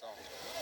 songs.